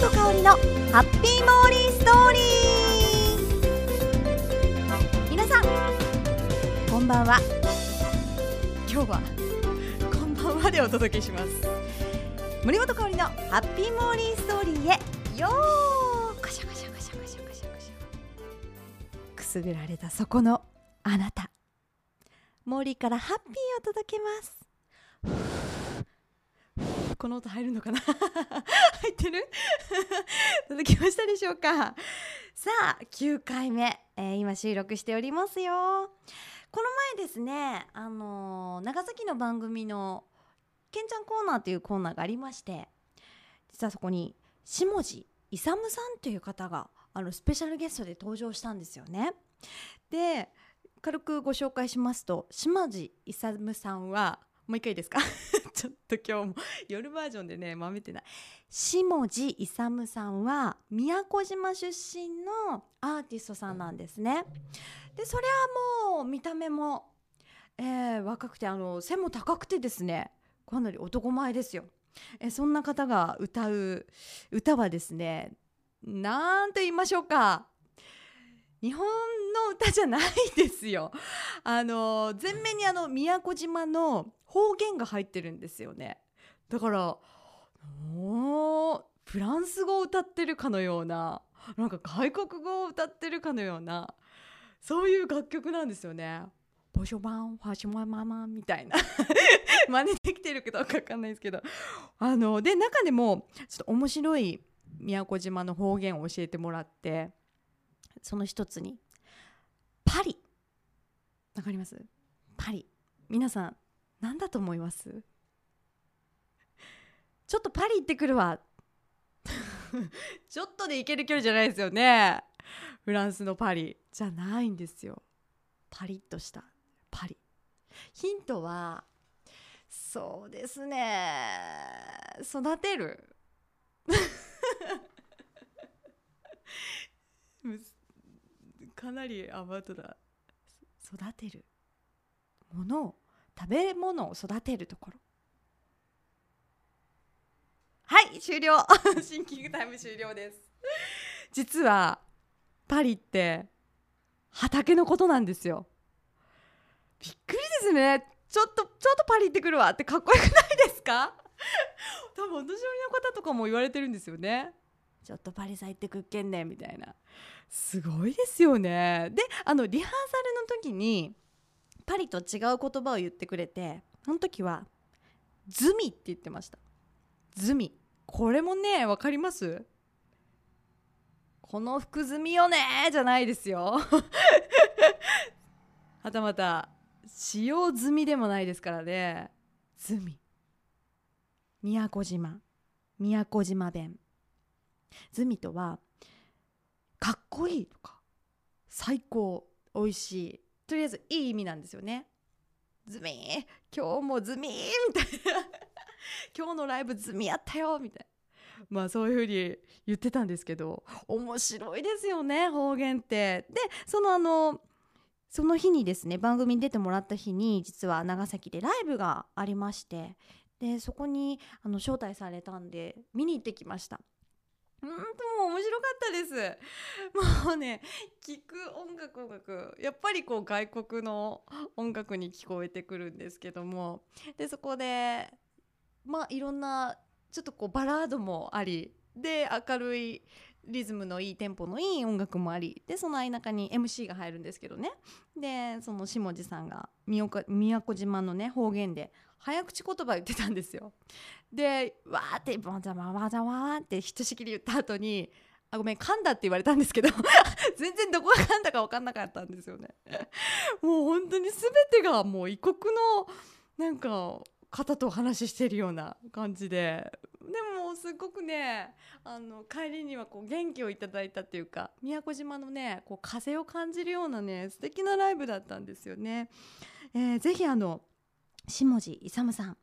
本香りのハッピーモーリーストーリー。皆さんこんばんは。今日はこんばんはでお届けします。森本香りのハッピーモーリーストーリーへよーこしゃこしゃこしゃこしゃこしゃこしゃくすぐられたそこのあなた森からハッピーを届けますこの音入るのかな？入ってる？届きましたでしょうか。さあ9回目、えー、今収録しておりますよ。この前ですねあのー、長崎の番組のけんちゃんコーナーというコーナーがありまして実はそこに下地勇さんという方があのスペシャルゲストで登場したんですよね。で軽くご紹介しますと島地勇さんはもう一回いいですか？ちょっと今日も夜バージョンでねまめてない。下地勇さんは宮古島出身のアーティストさんなんですね。でそれはもう見た目も、えー、若くてあの背も高くてですねかなり男前ですよ。えそんな方が歌う歌はですねなんと言いましょうか。日本の歌じゃないですよ。あの前面にあの宮古島の方言が入ってるんですよね。だからフランス語を歌ってるかのようななんか外国語を歌ってるかのようなそういう楽曲なんですよね。ボショバンファショマママみたいな 真似できてるかどうか分かんないですけどあので中でもちょっと面白い宮古島の方言を教えてもらってその一つにパリ。わかります？パリ。皆さん何だと思います？ちょっとパリ行ってくるわ。ちょっとで行ける距離じゃないですよね。フランスのパリ。じゃないんですよ。パリッとした。パリ。ヒントはそうですね。育てる かなりアバウトだ。育てる。ものを食べ物を育てるところ。はい終了。シンキングタイム終了です。実はパリって畑のことなんですよ。びっくりですね。ちょっとちょっとパリ行ってくるわ。ってかっこよくないですか？多分お年寄りの方とかも言われてるんですよね。ちょっとパリさ行ってくっけんねみたいなすごいですよね。であのリハーサルの時にパリと違う言葉を言ってくれてその時は「ズミ」って言ってました。ズミ。これもね分かります？この服済みよねじゃないですよ。はたまた使用済みでもないですからね。ズミ。宮古島。宮古島弁。ズミとはかっこいいとか最高美味しい。とりあえずいい意味なんですよね。ズミー今日もズミーみたいな。今日のライブズミやったよみたいな。まあそういうふうに言ってたんですけど面白いですよね方言って。でそのあのその日にですね番組に出てもらった日に実は長崎でライブがありましてでそこにあの招待されたんで見に行ってきました。うんとも面白かったです。もうね聞く音楽音楽やっぱりこう外国の音楽に聞こえてくるんですけども。でそこでまあいろんなちょっとこうバラードもありで明るいリズムのいいテンポのいい音楽もありでその間中に MC が入るんですけどね。でその下地さんが宮古島のね方言で早口言葉言ってたんですよ。でわーってわざわわざわってひとしきり言った後にあごめん噛んだって言われたんですけど 全然どこが噛んだか分かんなかったんですよね。もう本当に全てがもう異国のなんか方とお話ししてるような感じででもすごくねあの帰りにはこう元気をいただいたっていうか宮古島のねこう風を感じるようなね素敵なライブだったんですよね。えー、ぜひあの下地勇さん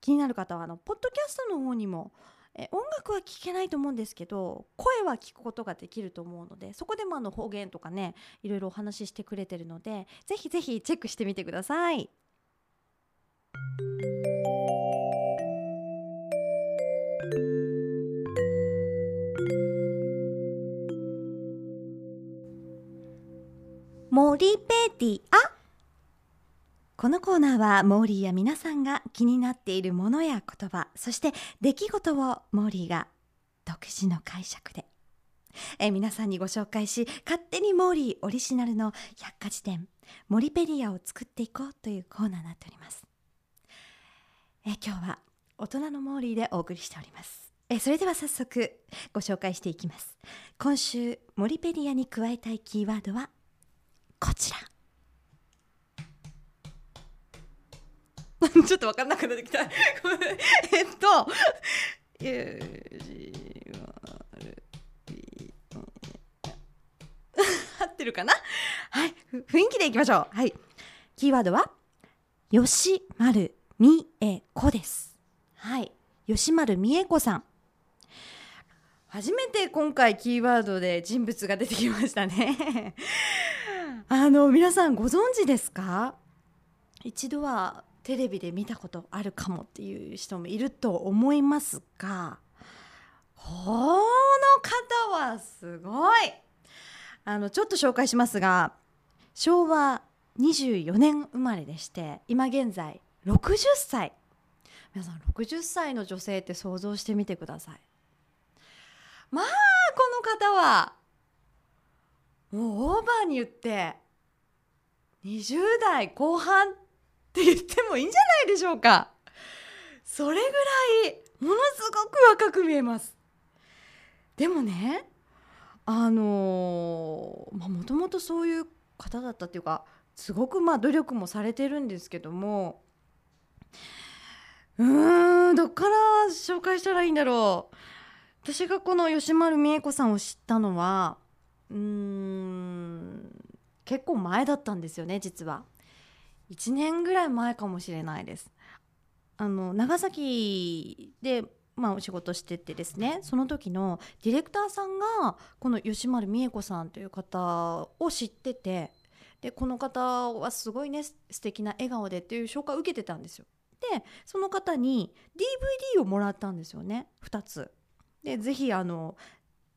気になる方はあのポッドキャストの方にもえ音楽は聴けないと思うんですけど声は聞くことができると思うのでそこでもあの方言とかねいろいろお話ししてくれてるのでぜひぜひチェックしてみてください。モリペディアこのコーナーはモーリーや皆さんが気になっているものや言葉そして出来事をモーリーが独自の解釈で。え皆さんにご紹介し勝手にモーリーオリジナルの百科事典モリペディアを作っていこうというコーナーになっております。え今日は大人のモーリーでお送りしております。えそれでは早速ご紹介していきます。今週モリペディアに加えたいキーワードはこちら。ちょっと分かんなくなってきた。えっと合ってるかな？はい雰囲気でいきましょう。はい。キーワードは吉丸美恵子です。はい。吉丸美恵子さん。初めて今回キーワードで人物が出てきましたね。あの皆さんご存知ですか？一度はテレビで見たことあるかもっていう人もいると思いますがこの方はすごい。あのちょっと紹介しますが昭和24年生まれでして今現在60歳。皆さん60歳の女性って想像してみてください。まあこの方はもうオーバーに言って20代後半って言ってもいいんじゃないでしょうか。それぐらいものすごく若く見えます。でもねあのまあもともとそういう方だったっていうかすごくまあ努力もされてるんですけどもうーんどっから紹介したらいいんだろう。私がこの吉丸美恵子さんを知ったのはうーん結構前だったんですよね実は。1年ぐらい前かもしれないですあの長崎でまあ、お仕事しててですねその時のディレクターさんがこの吉丸美恵子さんという方を知っててでこの方はすごいね素敵な笑顔でっていう紹介を受けてたんですよ。でその方に DVD をもらったんですよね2つ。でぜひあの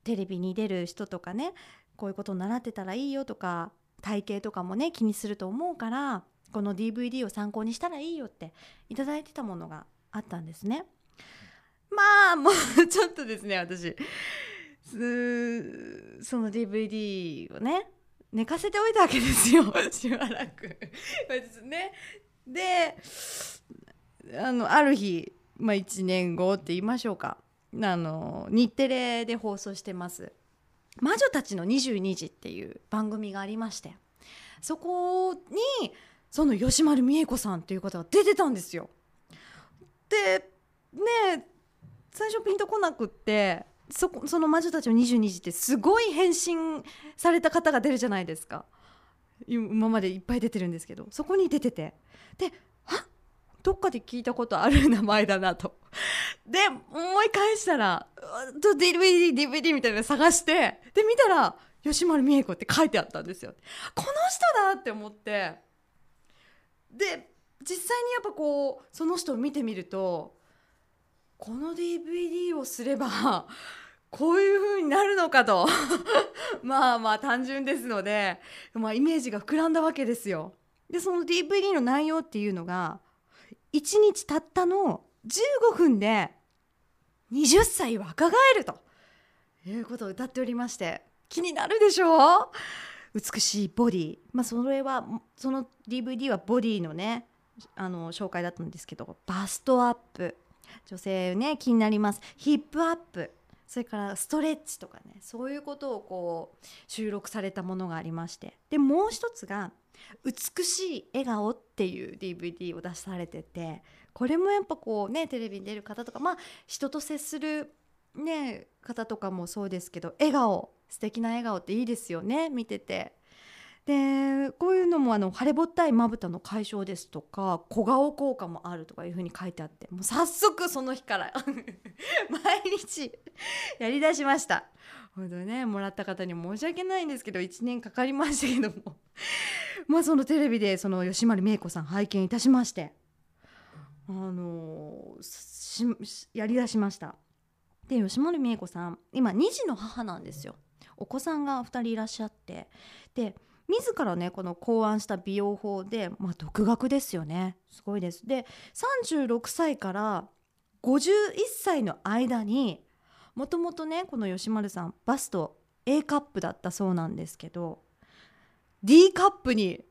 テレビに出る人とかねこういうことを習ってたらいいよとか体型とかもね気にすると思うからこの DVD を参考にしたらいいよっていただいてたものがあったんですね。まあもうちょっとですね私。その DVD をね寝かせておいたわけですよ。しばらく。ね、であのある日、まあ、1年後って言いましょうか。あの日テレで放送してます「魔女たちの22時」っていう番組がありまして。そこにその吉丸美恵子さんっていう方が出てたんですよ。でね最初ピンとこなくってそこその魔女たちの22時ってすごい変身された方が出るじゃないですか。今までいっぱい出てるんですけどそこに出てて。であどっかで聞いたことある名前だなと。で思い返したら DVD DVD みたいなの探してで見たら吉丸美恵子って書いてあったんですよ。この人だって思って。で実際にやっぱこうその人を見てみるとこの DVD をすれば こういう風になるのかと まあまあ単純ですので、まあ、イメージが膨らんだわけですよ。でその DVD の内容っていうのが1日たったの15分で20歳若返るということを歌っておりまして気になるでしょう？美しいボディ。まあそれはその DVD はボディのねあの紹介だったんですけどバストアップ。女性ね気になります。ヒップアップ。それからストレッチとかね。そういうことをこう収録されたものがありまして。でもう一つが「美しい笑顔」っていう DVD を出されててこれもやっぱこうねテレビに出る方とかまあ人と接するね方とかもそうですけど笑顔。素敵な笑顔っていいですよね。見てて。でこういうのもあの腫れぼったいまぶたの解消ですとか小顔効果もあるとかいうふうに書いてあってもう早速その日から 毎日やりだしました。本当ねもらった方に申し訳ないんですけど1年かかりましたけども。まあそのテレビでその吉丸美恵子さん拝見いたしましてあのやりだしました。で吉丸美恵子さん今2児の母なんですよ。お子さんが2人いらっしゃって。で自らねこの考案した美容法で、まあ、独学ですよね。すごいです。で36歳から51歳の間にもともとねこの吉丸さんバスト A カップだったそうなんですけど D カップに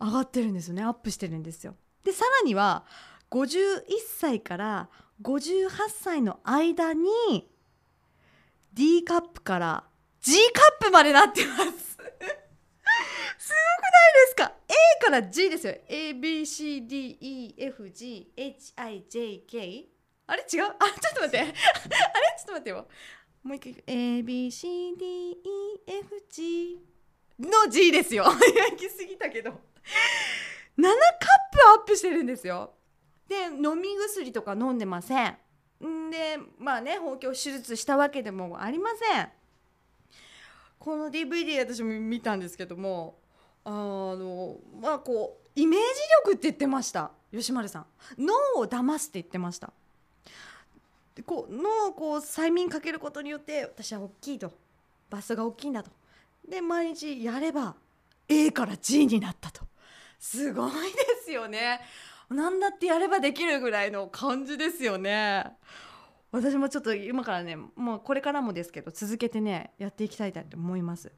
上がってるんですよね。アップしてるんですよ。でさらには51歳から58歳の間に D カップから G カップまでなってます。すごくないですか？A から G ですよ。ABCDEFGHIJK あれ？違う？あちょっと待って。あれ？ちょっと待ってよ。もう一回 ABCDEFG の G ですよ。行き過ぎたけど。7カップアップしてるんですよ。で飲み薬とか飲んでません。んでまあね包協手術したわけでもありません。この DVD 私も見たんですけどもあのまあこうイメージ力って言ってました。吉丸さん。脳を騙すって言ってました。でこう脳をこう催眠かけることによって私は大きいと。バスが大きいんだと。で毎日やれば A から G になったと。すごいですよね。何だってやればできるぐらいの感じですよね。私もちょっと今からねもうこれからもですけど続けてねやっていきたいと思います。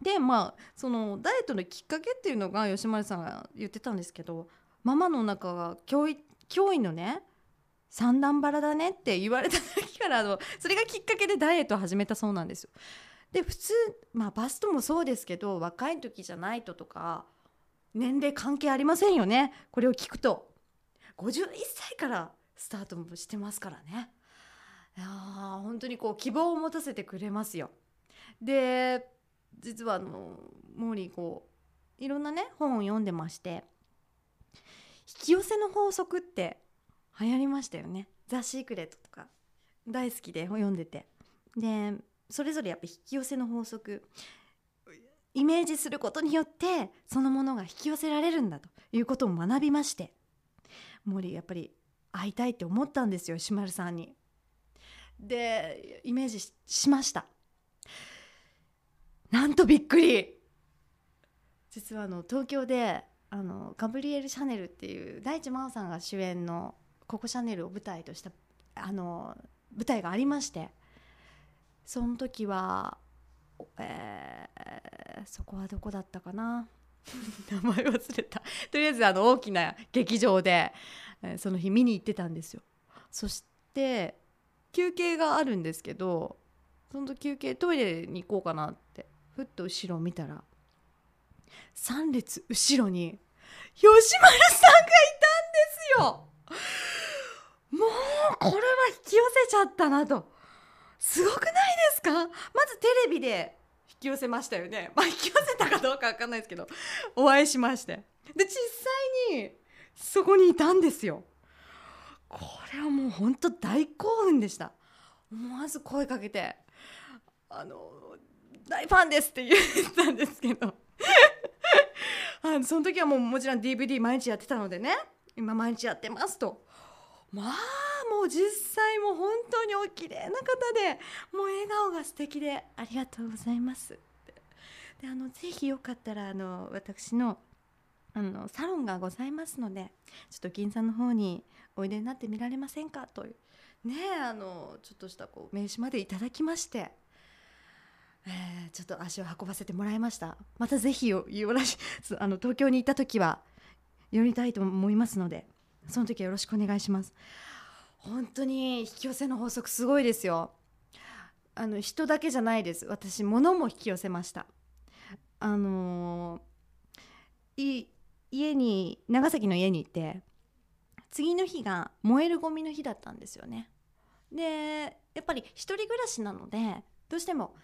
でまあそのダイエットのきっかけっていうのが吉丸さんが言ってたんですけどママの中が教員のね三段バラだねって言われた時からのそれがきっかけでダイエットを始めたそうなんですよ。で普通まあバストもそうですけど若い時じゃないととか年齢関係ありませんよねこれを聞くと。51歳からスタートしてますからね。いや本当にこう希望を持たせてくれますよ。で実はあのモーリーこういろんなね本を読んでまして引き寄せの法則って流行りましたよね。ザ・シークレットとか大好きで読んでて。でそれぞれやっぱ引き寄せの法則イメージすることによってそのものが引き寄せられるんだということを学びまして森やっぱり会いたいって思ったんですよ石丸さんに。でイメージしました。なんとびっくり。実はあの東京であのガブリエル・シャネルっていう大地真央さんが主演の「ココ・シャネル」を舞台としたあの舞台がありましてその時はえー、そこはどこだったかな？名前忘れた。とりあえずあの大きな劇場で、えー、その日見に行ってたんですよ。そして休憩があるんですけどその休憩トイレに行こうかなってふっと後ろを見たら3列後ろに吉丸さんがいたんですよ。もうこれは引き寄せちゃったなと。すごくないですか？まずテレビで引き寄せましたよね。まあ引き寄せたかどうか分かんないですけどお会いしまして。で実際にそこにいたんですよ。これはもう本当大興奮でした。思わず声かけてあの大ファンですって言ったんですけど。あその時はもうもちろん DVD 毎日やってたのでね。今毎日やってますと。まあもう実際もう本当にお綺麗な方でもう笑顔が素敵でありがとうございますであのぜひよかったらあの私のあのサロンがございますのでちょっと銀座の方においでになってみられませんかというねあのちょっとしたこう名刺までいただきまして、えー、ちょっと足を運ばせてもらいました。またぜひよよろし あの東京に行った時は寄りたいと思いますのでその時はよろしくお願いします。本当に引き寄せの法則すごいですよ。あの人だけじゃないです。私物も引き寄せました。あのー、家に長崎の家にいて次の日が燃えるゴミの日だったんですよね。でやっぱり一人暮らしなのでどうしても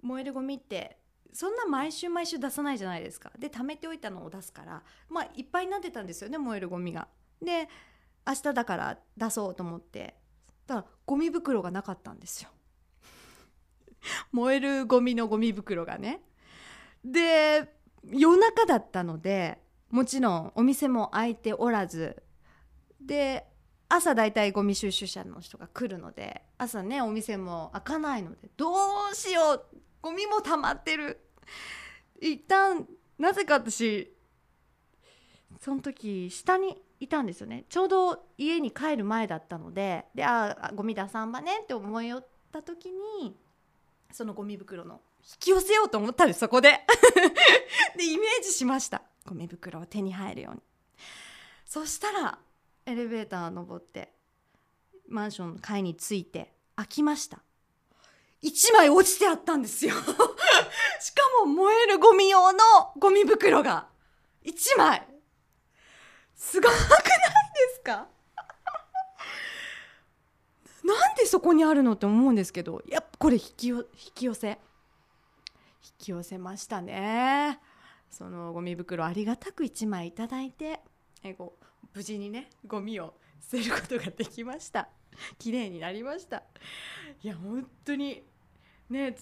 燃えるゴミってそんな毎週毎週出さないじゃないですか。で貯めておいたのを出すからまあいっぱいになってたんですよね燃えるゴミが。で明日だから出そうと思って。だゴミ袋がなかったんですよ。燃えるゴミのゴミ袋がね。で夜中だったのでもちろんお店も開いておらずで朝だいたいゴミ収集車の人が来るので朝ねお店も開かないのでどうしようゴミも溜まってる。一旦なぜか私その時下にいたんですよね。ちょうど家に帰る前だったのでであゴミ出さんばねって思いよった時にそのゴミ袋の引き寄せようと思ったんですそこで。でイメージしました。ゴミ袋を手に入るように。そしたらエレベーター登ってマンションの階に着いて開きました。1枚落ちてあったんですよ。しかも燃えるゴミ用のゴミ袋が。1枚。すごくないですか？なんでそこにあるのって思うんですけどやっぱこれ引きよ引き寄せ。引き寄せましたね。そのゴミ袋ありがたく1枚いただいてえご無事にねゴミを捨てることができました。綺麗になりました。いや本当にね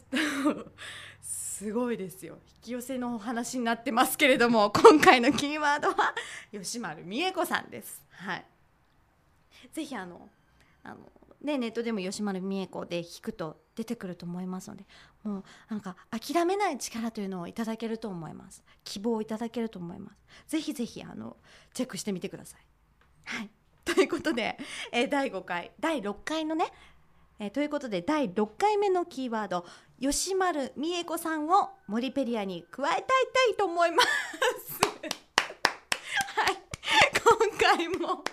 すごいですよ。引き寄せのお話になってますけれども今回のキーワードは吉丸美恵子さんです。はい。ぜひあのあのね、ネットでも吉丸美恵子で引くと出てくると思いますのでもうなんか諦めない力というのをいただけると思います。希望をいただけると思います。ぜひぜひあのチェックしてみてください。はい。ということで、えー、第5回第6回のね、えー、ということで第6回目のキーワード吉丸美恵子さんをモリペリアに加えたいたいと思います。はい。今回も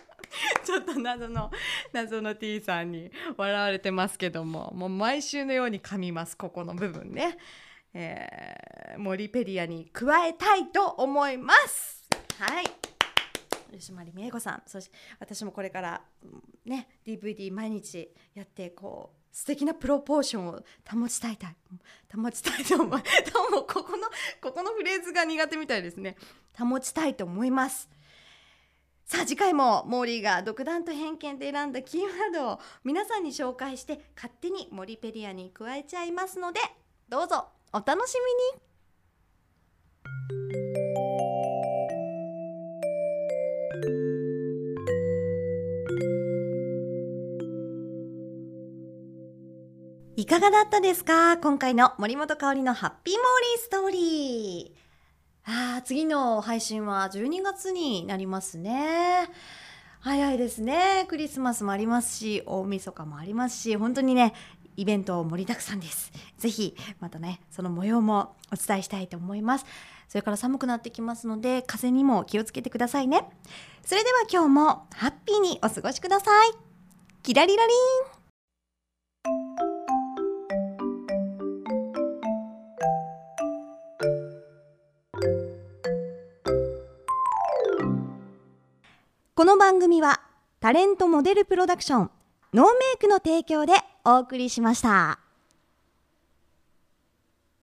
ちょっと謎の 謎の T さんに笑われてますけどももう毎週のように噛みますここの部分ね、えー、モリペリアに加えたいと思います。はい。吉丸美恵子さんそして私もこれからね DVD 毎日やってこう素敵なプロポーションを保ちたいたい保ちたいと思う。もここのここのフレーズが苦手みたいですね。保ちたいと思います。さあ次回もモーリーが独断と偏見で選んだキーワードを皆さんに紹介して勝手にモリペリアに加えちゃいますのでどうぞお楽しみにいかがだったですか？今回の森本香里のハッピーモーリーストーリー。あ次の配信は12月になりますね。早いですね。クリスマスもありますし、大晦日もありますし、本当にね、イベント盛りだくさんです。ぜひ、またね、その模様もお伝えしたいと思います。それから寒くなってきますので、風にも気をつけてくださいね。それでは今日もハッピーにお過ごしください。キラリラリンこの番組はタレントモデルプロダクションノーメイクの提供でお送りしました。